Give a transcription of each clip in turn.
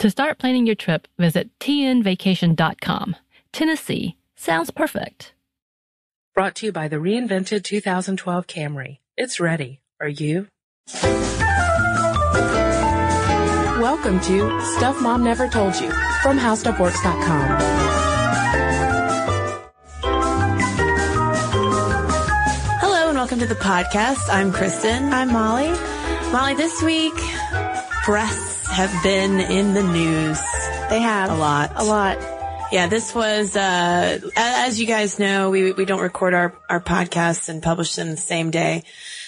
To start planning your trip, visit tnvacation.com. Tennessee sounds perfect. Brought to you by the reinvented 2012 Camry. It's ready. Are you? Welcome to Stuff Mom Never Told You from HowStuffWorks.com. Hello and welcome to the podcast. I'm Kristen. I'm Molly. Molly, this week, breasts have been in the news. They have A lot. A lot. Yeah, this was, uh, as you guys know, we, we don't record our, our podcasts and publish them the same day.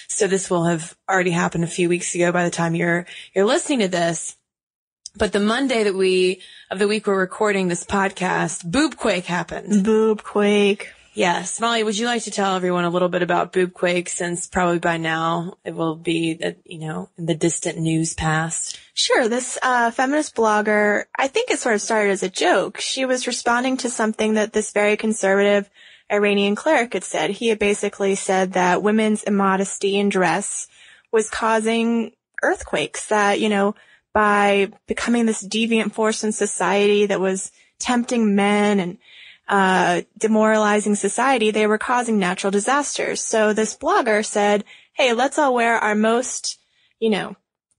So this will have already happened a few weeks ago by the time you're, you're listening to this. But the Monday that we, of the week we're recording this podcast, Boobquake happened. Boob quake. Yes. Molly, would you like to tell everyone a little bit about Boobquake since probably by now it will be, you know, in the distant news past? Sure. This uh, feminist blogger, I think it sort of started as a joke. She was responding to something that this very conservative Iranian cleric had said. He had basically said that women's immodesty in dress was causing earthquakes. That you know, by becoming this deviant force in society that was tempting men and uh, demoralizing society, they were causing natural disasters. So this blogger said, "Hey, let's all wear our most, you know,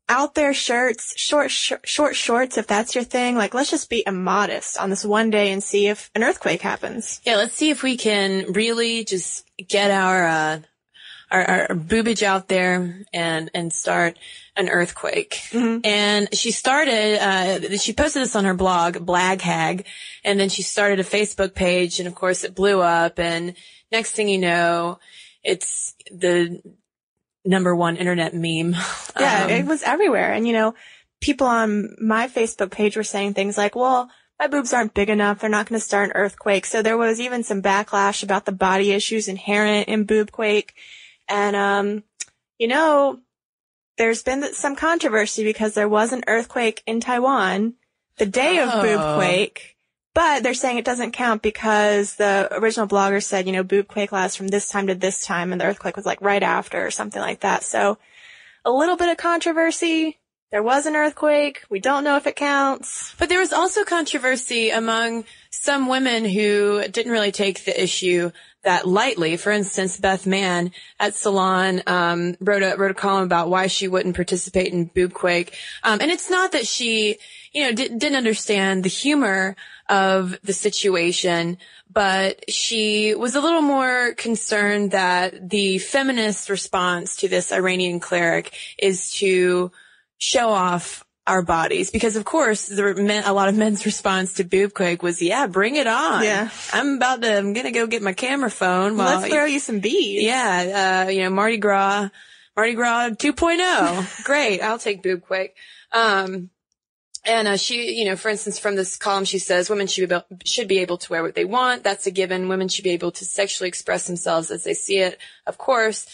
out there shirts, short sh- short shorts if that's your thing. Like, let's just be immodest on this one day and see if an earthquake happens." Yeah, let's see if we can really just get our, uh, our, our boobage out there and, and start an earthquake. And she started, uh, she posted this on her blog, Blag Hag, and then she started a Facebook page and of course it blew up and next thing you know, it's the number one internet meme. Yeah, Um, it was everywhere. And you know, people on my Facebook page were saying things like, well, my boobs aren't big enough. They're not going to start an earthquake. So there was even some backlash about the body issues inherent in boobquake. And, um, you know, there's been some controversy because there was an earthquake in Taiwan the day of Oh. boobquake. But they're saying it doesn't count because the original blogger said, you know, boobquake lasts from this time to this time and the earthquake was like right after or something like that. So a little bit of controversy. There was an earthquake. We don't know if it counts. But there was also controversy among some women who didn't really take the issue that lightly. For instance, Beth Mann at Salon um, wrote a wrote a column about why she wouldn't participate in Boobquake, um, and it's not that she, you know, di- didn't understand the humor of the situation, but she was a little more concerned that the feminist response to this Iranian cleric is to show off our bodies because of course the men, a lot of men's response to boobquake was yeah bring it on Yeah. i'm about to i'm gonna go get my camera phone while Let's throw you some beads. yeah uh you know mardi gras mardi gras 2.0 great i'll take boobquake um and uh, she, you know, for instance, from this column, she says women should be, able, should be able to wear what they want. That's a given. Women should be able to sexually express themselves as they see it. Of course,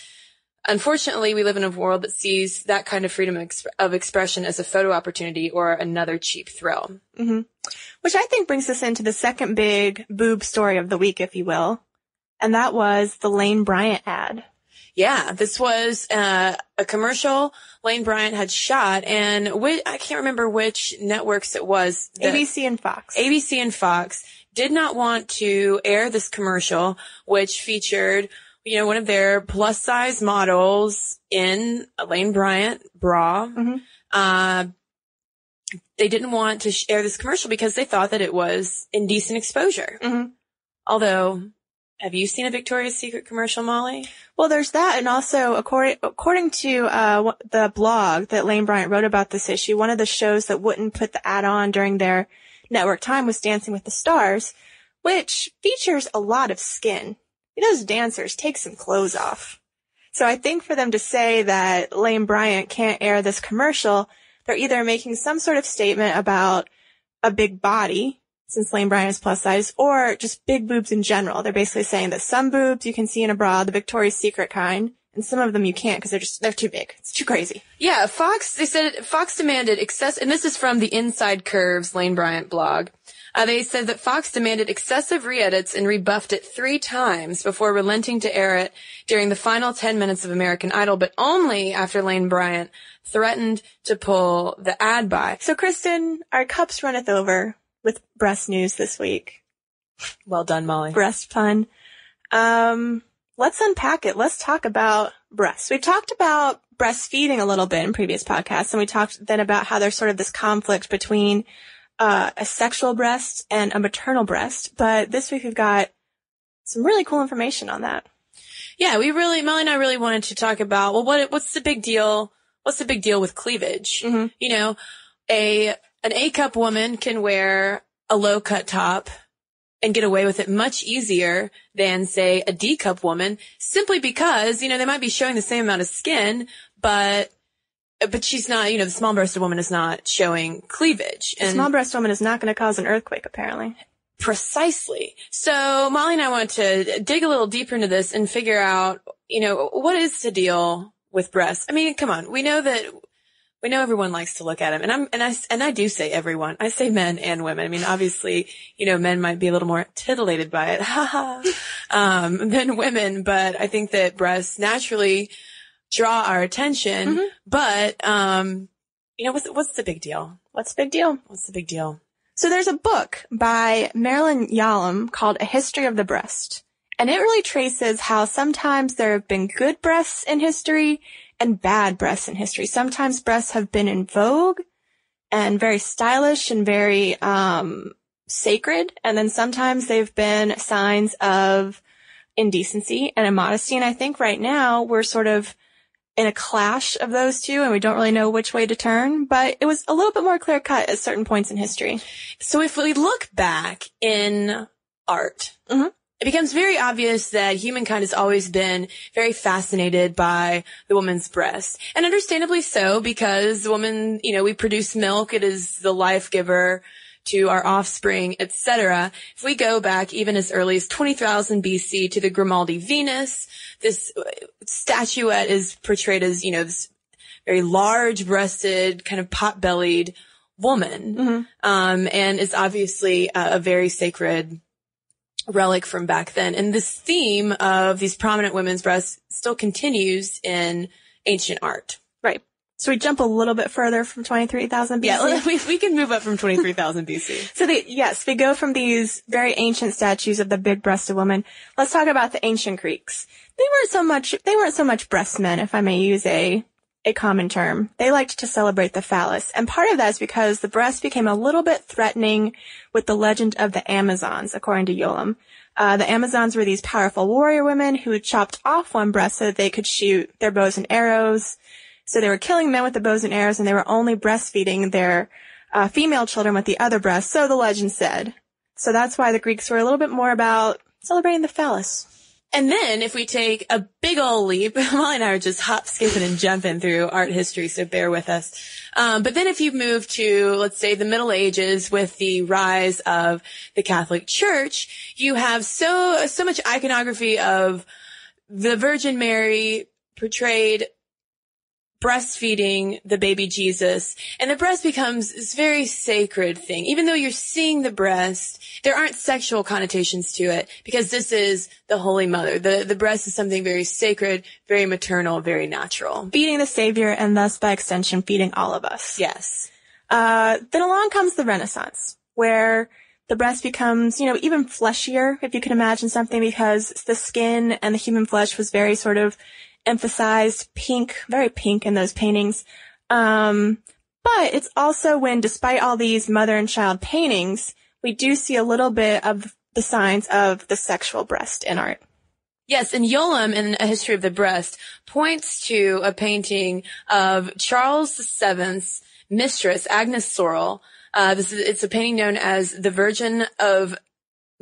Unfortunately, we live in a world that sees that kind of freedom of, exp- of expression as a photo opportunity or another cheap thrill. hmm Which I think brings us into the second big boob story of the week, if you will. And that was the Lane Bryant ad. Yeah, this was uh, a commercial Lane Bryant had shot, and I can't remember which networks it was. ABC and Fox. ABC and Fox did not want to air this commercial, which featured, you know, one of their plus size models in a Lane Bryant bra. Mhm. Uh, they didn't want to sh- air this commercial because they thought that it was indecent exposure. Mhm. Although, have you seen a Victoria's Secret commercial, Molly? Well, there's that, and also according according to uh, the blog that Lane Bryant wrote about this issue, one of the shows that wouldn't put the ad on during their network time was Dancing with the Stars, which features a lot of skin. Those dancers take some clothes off. So I think for them to say that Lane Bryant can't air this commercial, they're either making some sort of statement about a big body, since Lane Bryant is plus size, or just big boobs in general. They're basically saying that some boobs you can see in a bra, the Victoria's Secret kind, and some of them you can't because they're just, they're too big. It's too crazy. Yeah, Fox, they said Fox demanded excess, and this is from the Inside Curves Lane Bryant blog. Uh, they said that Fox demanded excessive re-edits and rebuffed it three times before relenting to air it during the final 10 minutes of American Idol, but only after Lane Bryant threatened to pull the ad by. So Kristen, our cups runneth over with breast news this week. Well done, Molly. breast pun. Um, let's unpack it. Let's talk about breasts. We've talked about breastfeeding a little bit in previous podcasts, and we talked then about how there's sort of this conflict between uh, a sexual breast and a maternal breast. But this week we've got some really cool information on that. Yeah, we really, Molly and I really wanted to talk about, well, what, what's the big deal? What's the big deal with cleavage? Mhm. You know, a, an A cup woman can wear a low cut top and get away with it much easier than say a D cup woman simply because, you know, they might be showing the same amount of skin, but, but she's not, you know, the small breasted woman is not showing cleavage. A small breasted woman is not going to cause an earthquake, apparently. Precisely. So Molly and I want to dig a little deeper into this and figure out, you know, what is the deal with breasts? I mean, come on. We know that, we know everyone likes to look at them and I'm, and I, and I do say everyone. I say men and women. I mean, obviously, you know, men might be a little more titillated by it, um, than women, but I think that breasts naturally draw our attention, but, um, you know, what's, what's the big deal? What's the big deal? What's the big deal? So there's a book by Marilyn Yalom called A History of the Breast. And it really traces how sometimes there have been good breasts in history and bad breasts in history. Sometimes breasts have been in vogue and very stylish and very um, sacred. And then sometimes they've been signs of indecency and immodesty. And I think right now we're sort of in a clash of those two and we don't really know which way to turn, but it was a little bit more clear cut at certain points in history. So if we look back in art, Mhm. it becomes very obvious that humankind has always been very fascinated by the woman's breast. And understandably so, because the woman, you know, we produce milk, it is the life giver to our offspring, etc. If we go back even as early as 20,000 BC to the Grimaldi Venus, this statuette is portrayed as, you know, this very large breasted, kind of pot bellied woman. Um, and is obviously a, a very sacred relic from back then. And this theme of these prominent women's breasts still continues in ancient art. So we jump a little bit further from 23,000 BC. Yeah, we, we can move up from 23,000 BC. So they, yes, we go from these very ancient statues of the big breasted woman. Let's talk about the ancient Greeks. They weren't so much, they weren't so much breast men, if I may use a, a common term. They liked to celebrate the phallus. And part of that is because the breast became a little bit threatening with the legend of the Amazons, according to Yalom. Uh, the Amazons were these powerful warrior women who chopped off one breast so that they could shoot their bows and arrows. So they were killing men with the bows and arrows and they were only breastfeeding their uh, female children with the other breast, so the legend said. So that's why the Greeks were a little bit more about celebrating the phallus. And then if we take a big old leap, Molly and I are just hop, skipping and jumping through art history, so bear with us. Um, but then if you move to, let's say, the Middle Ages with the rise of the Catholic Church, you have so, so much iconography of the Virgin Mary portrayed breastfeeding the baby Jesus and the breast becomes this very sacred thing. Even though you're seeing the breast, there aren't sexual connotations to it because this is the Holy Mother. The, the breast is something very sacred, very maternal, very natural. Feeding the Savior and thus by extension feeding all of us. Yes. Uh, then along comes the Renaissance where the breast becomes, you know, even fleshier, if you can imagine something, because the skin and the human flesh was very sort of emphasized pink, very pink in those paintings. Um, but it's also when, despite all these mother and child paintings, we do see a little bit of the signs of the sexual breast in art. Yes, and Yalom in A History of the Breast points to a painting of Charles VII's mistress, Agnes Sorel. Uh, this is, it's a painting known as The Virgin of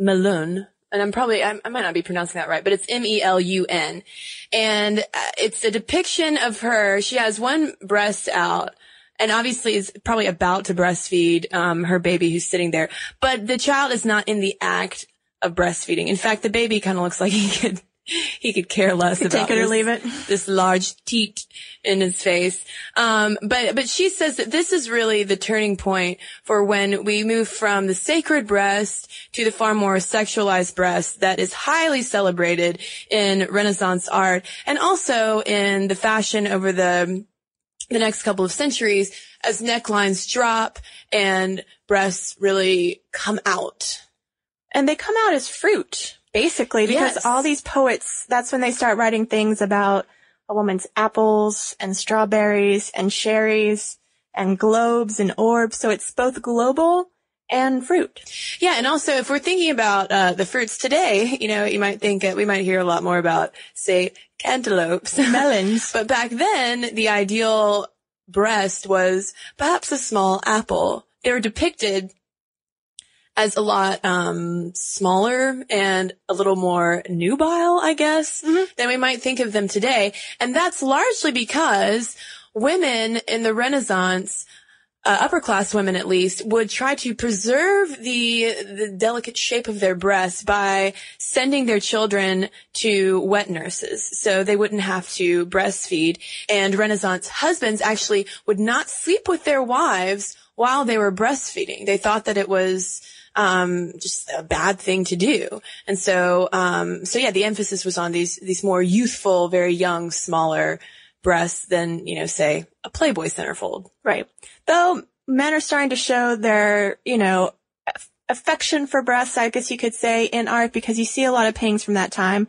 Melun. And I'm probably, I, I might not be pronouncing that right, but it's M-E-L-U-N. And uh, it's a depiction of her. She has one breast out and obviously is probably about to breastfeed um, her baby who's sitting there. But the child is not in the act of breastfeeding. In fact, the baby kind of looks like he could he could care less Could about take it or this, leave it. this large teat in his face. Um, but but she says that this is really the turning point for when we move from the sacred breast to the far more sexualized breast that is highly celebrated in Renaissance art and also in the fashion over the the next couple of centuries as necklines drop and breasts really come out. And they come out as fruit, basically, because Yes. all these poets, that's when they start writing things about a woman's apples and strawberries and cherries and globes and orbs. So it's both global and fruit. Yeah, and also if we're thinking about uh, the fruits today, you know, you might think uh, we might hear a lot more about, say, cantaloupes, Melons. but back then, the ideal breast was perhaps a small apple. They were depicted as a lot um, smaller and a little more nubile, I guess, than we might think of them today. And that's largely because women in the Renaissance uh, upper class women at least would try to preserve the the delicate shape of their breasts by sending their children to wet nurses. So they wouldn't have to breastfeed. And renaissance husbands actually would not sleep with their wives while they were breastfeeding. They thought that it was um, just a bad thing to do. And so, um, so yeah, the emphasis was on these, these more youthful, very young, smaller breasts than, you know, say a Playboy centerfold. Right. Though men are starting to show their, you know, aff- affection for breasts, I guess you could say, in art because you see a lot of paintings from that time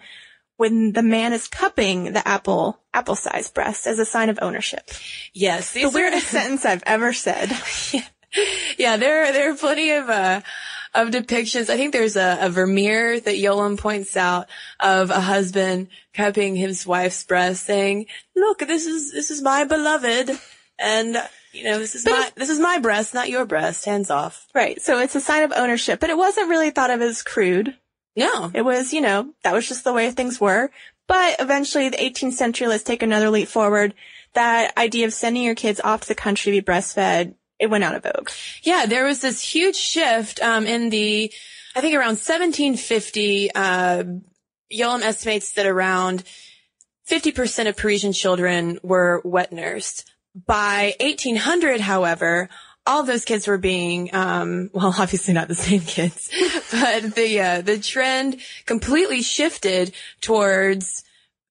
when the man is cupping the apple, apple-sized breast as a sign of ownership. Yes. The weirdest sentence I've ever said. Yeah, there, there are plenty of, uh, of depictions. I think there's a, a Vermeer that Yalom points out of a husband cupping his wife's breast saying, look, this is, this is my beloved. And, you know, this is my, this is my breast, not your breast. Hands off. Right. So it's a sign of ownership, but it wasn't really thought of as crude. No. It was, you know, that was just the way things were. But eventually the 18th century, let's take another leap forward. That idea of sending your kids off to the country to be breastfed, it went out of vogue. Yeah, there was this huge shift um, in the, I think around 1750. Uh, Yalom estimates that around 50% of Parisian children were wet nursed. By 1800, however, all those kids were being, um, well, obviously not the same kids, but the uh, the trend completely shifted towards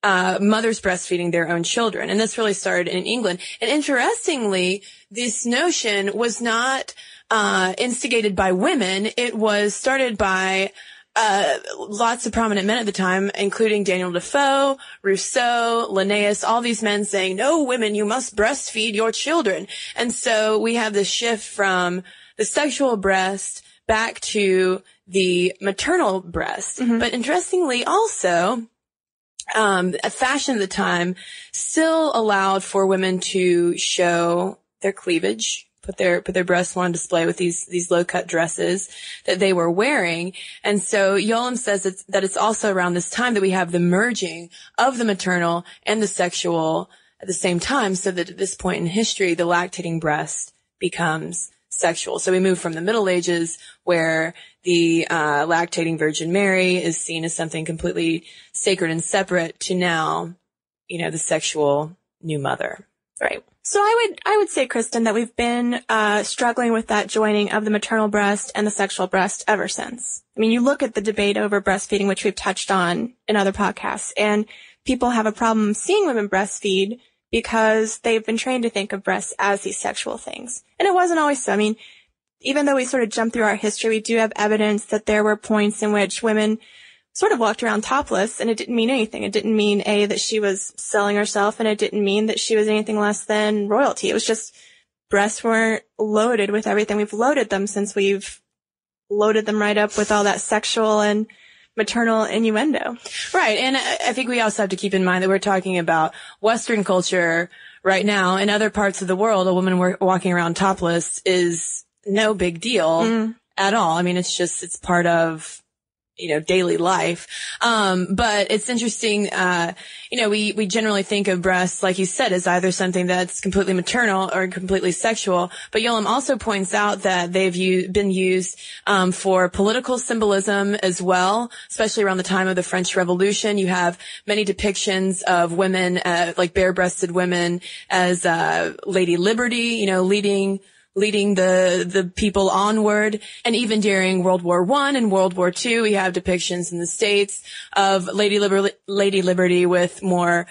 uh, mothers breastfeeding their own children. And this really started in England. And interestingly, this notion was not uh, instigated by women. It was started by uh, lots of prominent men at the time, including Daniel Defoe, Rousseau, Linnaeus, all these men saying, no, women, you must breastfeed your children. And so we have this shift from the sexual breast back to the maternal breast. But interestingly also, um, a fashion at the time still allowed for women to show their cleavage, put their put their breasts on display with these these low cut dresses that they were wearing. And so Yalom says it's, that it's also around this time that we have the merging of the maternal and the sexual at the same time, so that at this point in history, the lactating breast becomes sexual. So we move from the Middle Ages where the uh, lactating Virgin Mary is seen as something completely sacred and separate to now, you know, the sexual new mother. Right. So I would I would say, Kristen, that we've been uh, struggling with that joining of the maternal breast and the sexual breast ever since. I mean, you look at the debate over breastfeeding, which we've touched on in other podcasts, and people have a problem seeing women breastfeed because they've been trained to think of breasts as these sexual things. And it wasn't always so. I mean, even though we sort of jump through our history, we do have evidence that there were points in which women sort of walked around topless and it didn't mean anything. It didn't mean A, that she was selling herself and it didn't mean that she was anything less than royalty. It was just breasts weren't loaded with everything. We've loaded them since we've loaded them right up with all that sexual and maternal innuendo. Right. And I think we also have to keep in mind that we're talking about Western culture right now. In other parts of the world, a woman walking around topless is no big deal mm. at all. I mean, it's just, it's part of you know, daily life. Um, but it's interesting, uh, you know, we, we generally think of breasts, like you said, as either something that's completely maternal or completely sexual. But Yalom also points out that they've u- been used, um, for political symbolism as well, especially around the time of the French Revolution. You have many depictions of women, uh, like bare-breasted women as, uh, Lady Liberty, you know, leading, leading the the people onward. And even during World War One and World War Two, we have depictions in the states of Lady Liberty, Lady Liberty with more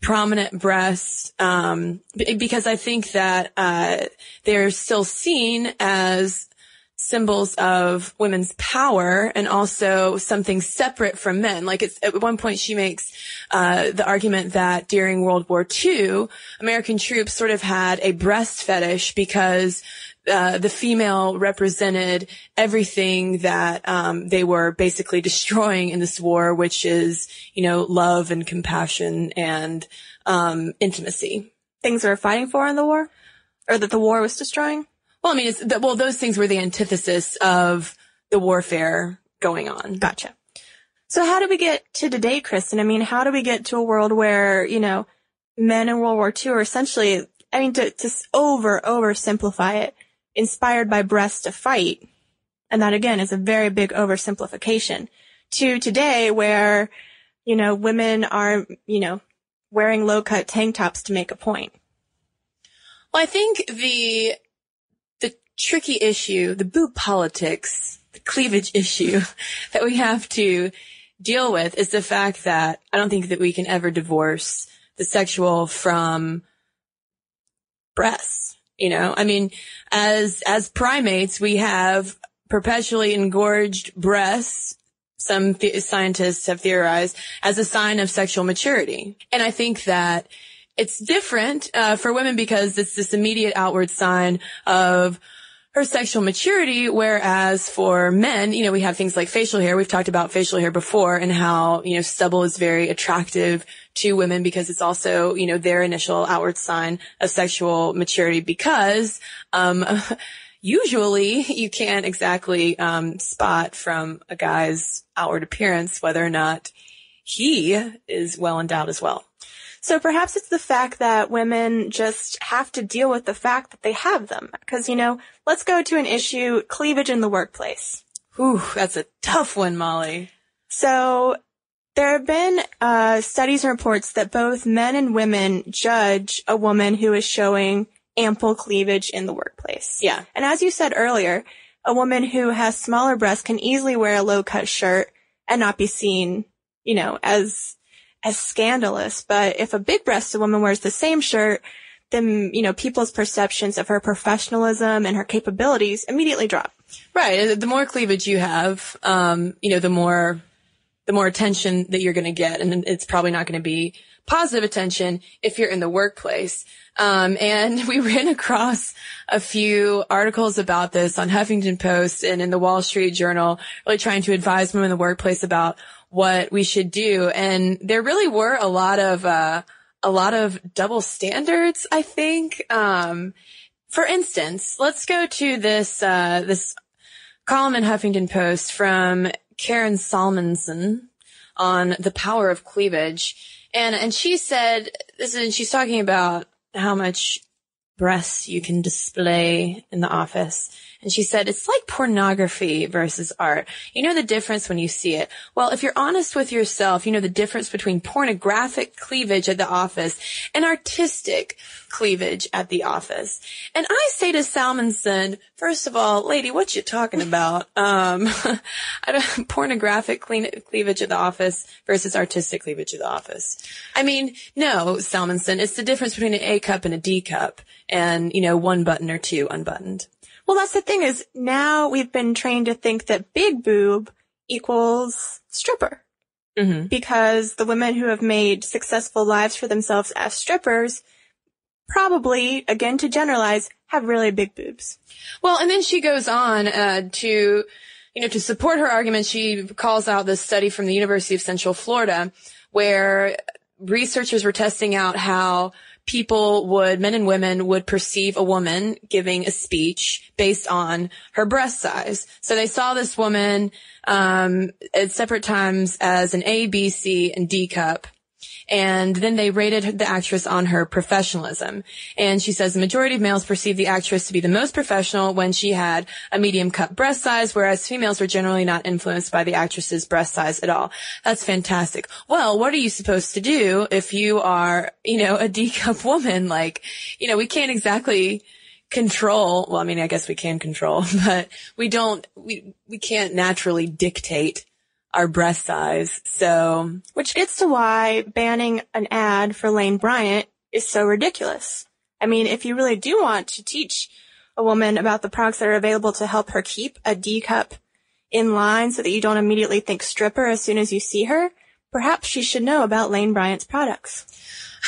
prominent breasts, um, because I think that uh, they're still seen as symbols of women's power and also something separate from men. Like it's at one point she makes uh, the argument that during World War II, American troops sort of had a breast fetish because uh, the female represented everything that um, they were basically destroying in this war, which is you know love and compassion and um, intimacy. Things we were fighting for in the war, or that the war was destroying. Well, I mean, it's, well, those things were the antithesis of the warfare going on. Gotcha. So how do we get to today, Kristen? I mean, how do we get to a world where, you know, men in World War II are essentially, I mean, to, to over, oversimplify it, inspired by breasts to fight. And that again is a very big oversimplification to today where, you know, women are, you know, wearing low cut tank tops to make a point. Well, I think the tricky issue, the boob politics, the cleavage issue that we have to deal with is the fact that I don't think that we can ever divorce the sexual from breasts. You know, I mean, as, as primates, we have perpetually engorged breasts. Some scientists have theorized as a sign of sexual maturity. And I think that it's different, uh, for women because it's this immediate outward sign of, her sexual maturity. Whereas for men, you know, we have things like facial hair. We've talked about facial hair before and how, you know, stubble is very attractive to women because it's also, you know, their initial outward sign of sexual maturity because, um, usually you can't exactly, um, spot from a guy's outward appearance whether or not he is well endowed as well. So perhaps it's the fact that women just have to deal with the fact that they have them. Because, you know, let's go to an issue, cleavage in the workplace. Ooh, that's a tough one, Molly. So there have been uh, studies and reports that both men and women judge a woman who is showing ample cleavage in the workplace. Yeah. And as you said earlier, a woman who has smaller breasts can easily wear a low cut shirt and not be seen, you know, as as scandalous. But if a big breasted woman wears the same shirt, then, you know, people's perceptions of her professionalism and her capabilities immediately drop. Right. The more cleavage you have, um, you know, the more, the more attention that you're going to get. And it's probably not going to be positive attention if you're in the workplace. Um, and we ran across a few articles about this on Huffington Post and in the Wall Street Journal, really trying to advise women in the workplace about what we should do. And there really were a lot of, uh, a lot of double standards, I think. Um, for instance, let's go to this, uh, this column in Huffington Post from Karen Salmansohn on the power of cleavage. And, and she said, this is, she's talking about how much breasts you can display in the office. And she said, it's like pornography versus art. You know the difference when you see it. Well, if you're honest with yourself, you know the difference between pornographic cleavage at the office and artistic cleavage at the office. And I say to Salmansohn, first of all, lady, what you talking about? Um, pornographic cleavage at the office versus artistic cleavage at the office. I mean, no, Salmansohn, it's the difference between an A cup and a D cup and, you know, one button or two unbuttoned. Well, that's the thing is now we've been trained to think that big boob equals stripper. Mm-hmm. Because the women who have made successful lives for themselves as strippers probably, again to generalize, have really big boobs. Well, and then she goes on uh, to, you know, to support her argument, she calls out this study from the University of Central Florida where researchers were testing out how people would, men and women would perceive a woman giving a speech based on her breast size. So they saw this woman, um, at separate times as an A, B, C, and D cup. And then they rated the actress on her professionalism. And she says the majority of males perceive the actress to be the most professional when she had a medium cup breast size, whereas females were generally not influenced by the actress's breast size at all. That's fantastic. Well, what are you supposed to do if you are, you know, a D cup woman? Like, you know, we can't exactly control, well, I mean, I guess we can control, but we don't, we, we can't naturally dictate our breast size. So, which gets to why banning an ad for Lane Bryant is so ridiculous. I mean, if you really do want to teach a woman about the products that are available to help her keep a D cup in line so that you don't immediately think stripper as soon as you see her, perhaps she should know about Lane Bryant's products.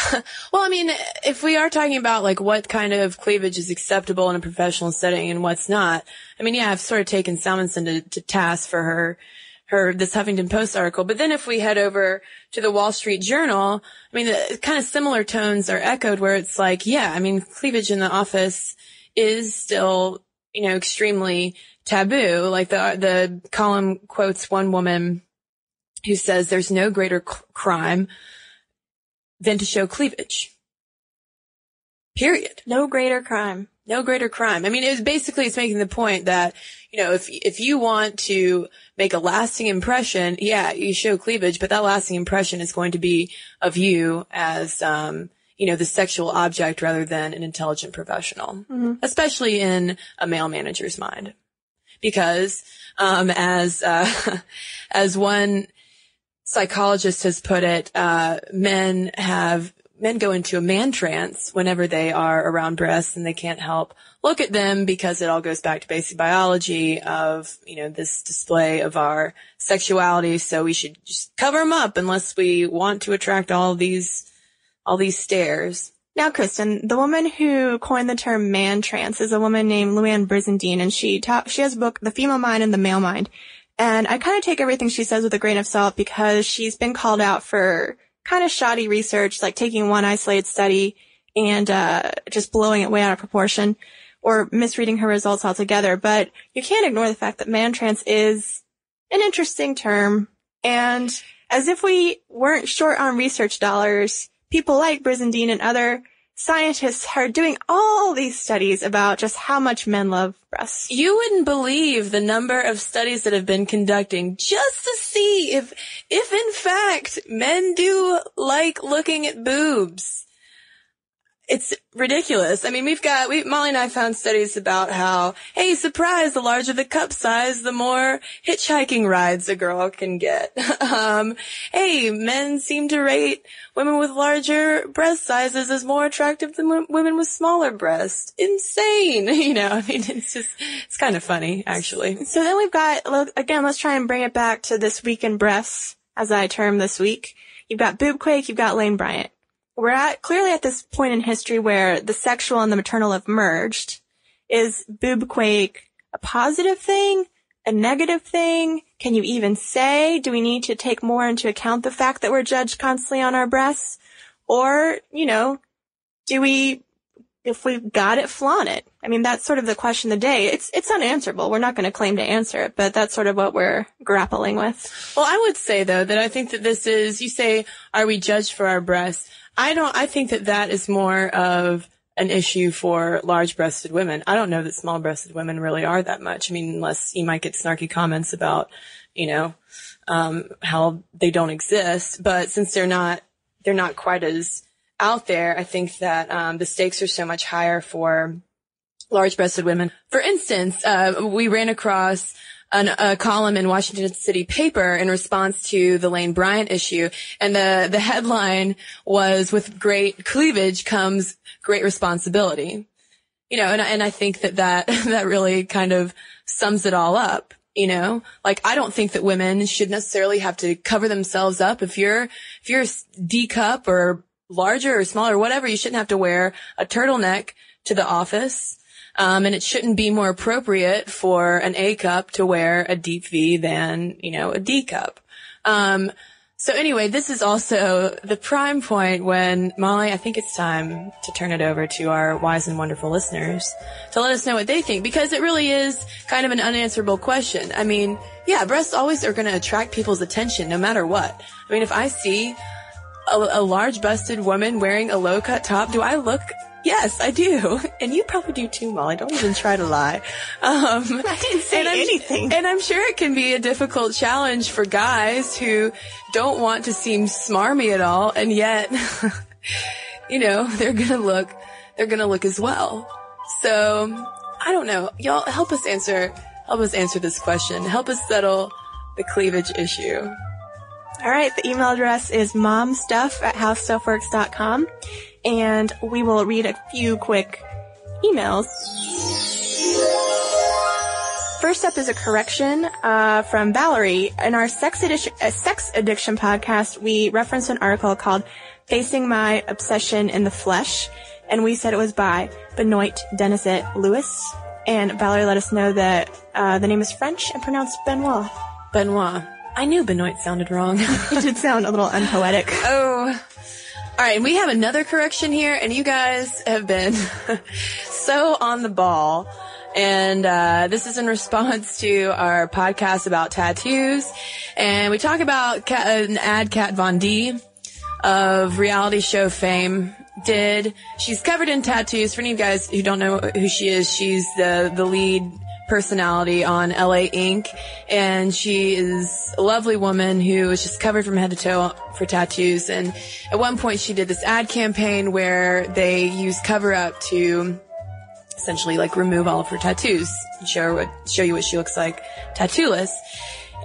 well, I mean, if we are talking about like what kind of cleavage is acceptable in a professional setting and what's not, I mean, yeah, I've sort of taken Salmansohn to, to task for her her this Huffington Post article. But then if we head over to the Wall Street Journal, I mean, the kind of similar tones are echoed where it's like, yeah, I mean, cleavage in the office is still, you know, extremely taboo. Like the the column quotes one woman who says there's no greater c- crime than to show cleavage. Period. No greater crime. No greater crime. I mean, it was basically, it's making the point that, you know, if, if you want to make a lasting impression, yeah, you show cleavage, but that lasting impression is going to be of you as, um, you know, the sexual object rather than an intelligent professional, mm-hmm. especially in a male manager's mind. Because, um, as, uh, as one psychologist has put it, uh, men have men go into a man trance whenever they are around breasts and they can't help look at them because it all goes back to basic biology of, you know, this display of our sexuality. So we should just cover them up unless we want to attract all these, all these stares. Now, Kristen, the woman who coined the term man trance is a woman named Louann Brizendine, and she she has a book, The Female Mind and the Male Mind. And I kind of take everything she says with a grain of salt because she's been called out for kind of shoddy research, like taking one isolated study and uh, just blowing it way out of proportion or misreading her results altogether. But you can't ignore the fact that man trance is an interesting term. And as if we weren't short on research dollars, people like Brizendine and other scientists are doing all these studies about just how much men love breasts. You wouldn't believe the number of studies that have been conducting just to see if, if in fact men do like looking at boobs it's ridiculous. I mean, we've got, we, Molly and I found studies about how, hey, surprise, the larger the cup size, the more hitchhiking rides a girl can get. um, hey, men seem to rate women with larger breast sizes as more attractive than w- women with smaller breasts. Insane. You know, I mean, it's just, it's kind of funny, actually. So then we've got, look again, let's try and bring it back to this week in breasts, as I term this week. You've got Boobquake, you've got Lane Bryant we're at clearly at this point in history where the sexual and the maternal have merged. Is boobquake a positive thing? A negative thing? Can you even say? Do we need to take more into account the fact that we're judged constantly on our breasts? Or, you know, do we, if we've got it, flaunt it? I mean, that's sort of the question of the day. It's, it's unanswerable. We're not going to claim to answer it, but that's sort of what we're grappling with. Well, I would say though that I think that this is, you say, are we judged for our breasts? I don't, I think that that is more of an issue for large breasted women. I don't know that small breasted women really are that much. I mean, unless you might get snarky comments about, you know, um, how they don't exist. But since they're not, they're not quite as out there, I think that, um, the stakes are so much higher for large breasted women. For instance, uh, we ran across an, a column in Washington City paper in response to the Lane Bryant issue. And the, the headline was with great cleavage comes great responsibility. You know, and, and I think that that, that really kind of sums it all up. You know, like I don't think that women should necessarily have to cover themselves up. If you're, if you're D cup or larger or smaller, or whatever, you shouldn't have to wear a turtleneck to the office. Um, and it shouldn't be more appropriate for an A cup to wear a deep V than, you know, a D cup. Um, so anyway, this is also the prime point when Molly, I think it's time to turn it over to our wise and wonderful listeners to let us know what they think because it really is kind of an unanswerable question. I mean, yeah, breasts always are going to attract people's attention no matter what. I mean, if I see a, a large busted woman wearing a low cut top, do I look Yes, I do. And you probably do too, Molly. Don't even try to lie. Um, I didn't say and anything. And I'm sure it can be a difficult challenge for guys who don't want to seem smarmy at all. And yet, you know, they're going to look, they're going to look as well. So I don't know. Y'all help us answer, help us answer this question. Help us settle the cleavage issue. All right, the email address is momstuff at howstuffworks.com, and we will read a few quick emails. First up is a correction uh, from Valerie. In our sex addiction, uh, sex addiction podcast, we referenced an article called "Facing My Obsession in the Flesh," and we said it was by Benoit Denizet Lewis. And Valerie let us know that uh, the name is French and pronounced Benoit. Benoit. I knew Benoit sounded wrong. It did sound a little unpoetic. Oh. All right, we have another correction here, and you guys have been so on the ball. And uh, this is in response to our podcast about tattoos, and we talk about Kat, an ad Kat Von D of reality show fame did. She's covered in tattoos. For any of you guys who don't know who she is, she's the the lead personality on LA Ink. And she is a lovely woman who is just covered from head to toe for tattoos. And at one point she did this ad campaign where they used cover up to essentially like remove all of her tattoos, show what, show you what she looks like tattooless.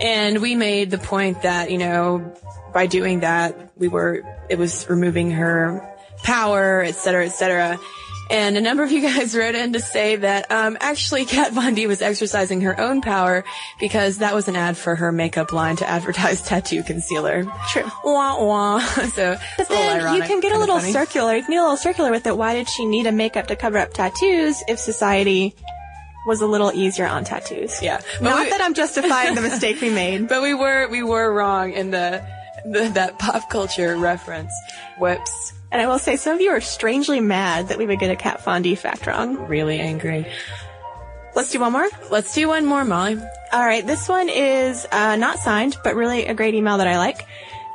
And we made the point that, you know, by doing that, we were, it was removing her power, et cetera, et cetera. And a number of you guys wrote in to say that um, actually Kat Von D was exercising her own power because that was an ad for her makeup line to advertise tattoo concealer. True. Wah wah. So, But then you can get a little funny. circular. You can get a little circular with it. Why did she need a makeup to cover up tattoos if society was a little easier on tattoos? Yeah. But Not we- that I'm justifying the mistake we made. But we were we were wrong in the, the that pop culture reference. Whoops. And I will say some of you are strangely mad that we would get a Kat Von D fact wrong. Really angry. Let's do one more. Let's do one more, Molly. All right, this one is uh, not signed, but really a great email that I like.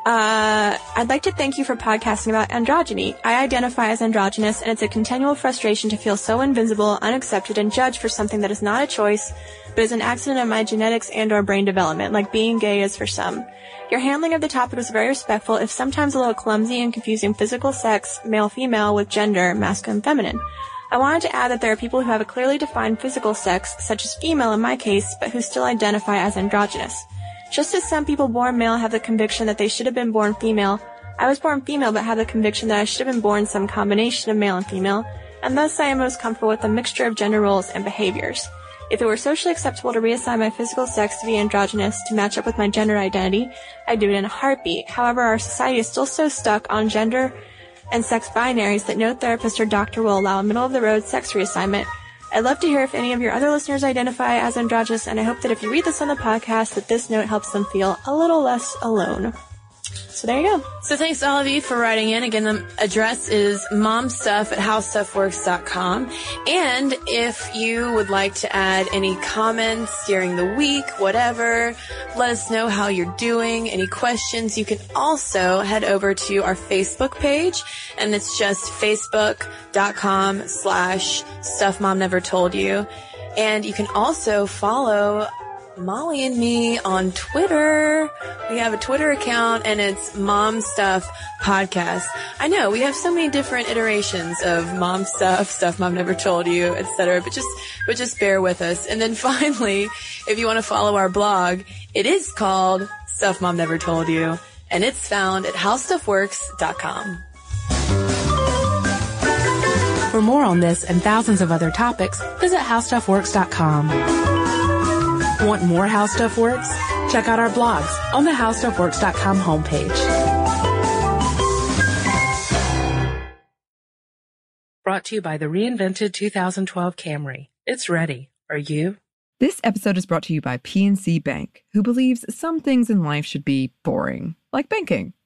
Uh, I'd like to thank you for podcasting about androgyny. I identify as androgynous, and it's a continual frustration to feel so invisible, unaccepted, and judged for something that is not a choice, but is an accident of my genetics and/or brain development, like being gay is for some. Your handling of the topic was very respectful, if sometimes a little clumsy and confusing physical sex, male-female, with gender, masculine, feminine. I wanted to add that there are people who have a clearly defined physical sex, such as female in my case, but who still identify as androgynous. Just as some people born male have the conviction that they should have been born female, I was born female but have the conviction that I should have been born some combination of male and female, and thus I am most comfortable with a mixture of gender roles and behaviors. If it were socially acceptable to reassign my physical sex to be androgynous to match up with my gender identity, I'd do it in a heartbeat. However, our society is still so stuck on gender and sex binaries that no therapist or doctor will allow a middle of the road sex reassignment. I'd love to hear if any of your other listeners identify as androgynous, and I hope that if you read this on the podcast, that this note helps them feel a little less alone. So there you go. So thanks to all of you for writing in. Again, the address is momstuff at howstuffworks.com. And if you would like to add any comments during the week, whatever, Let us know how you're doing. Any questions? You can also head over to our Facebook page and it's just facebook.com slash stuff mom never told you. And you can also follow Molly and me on Twitter. We have a Twitter account and it's Mom Stuff Podcast. I know we have so many different iterations of mom stuff, stuff mom never told you, etc. But just, but just bear with us. And then finally, if you want to follow our blog, it is called Stuff Mom Never Told You and it's found at howstuffworks.com. For more on this and thousands of other topics, visit howstuffworks.com. Want more How Stuff Works? Check out our blogs on the howstuffworks.com homepage. Brought to you by the reinvented 2012 Camry. It's ready. Are you? This episode is brought to you by PNC Bank, who believes some things in life should be boring, like banking.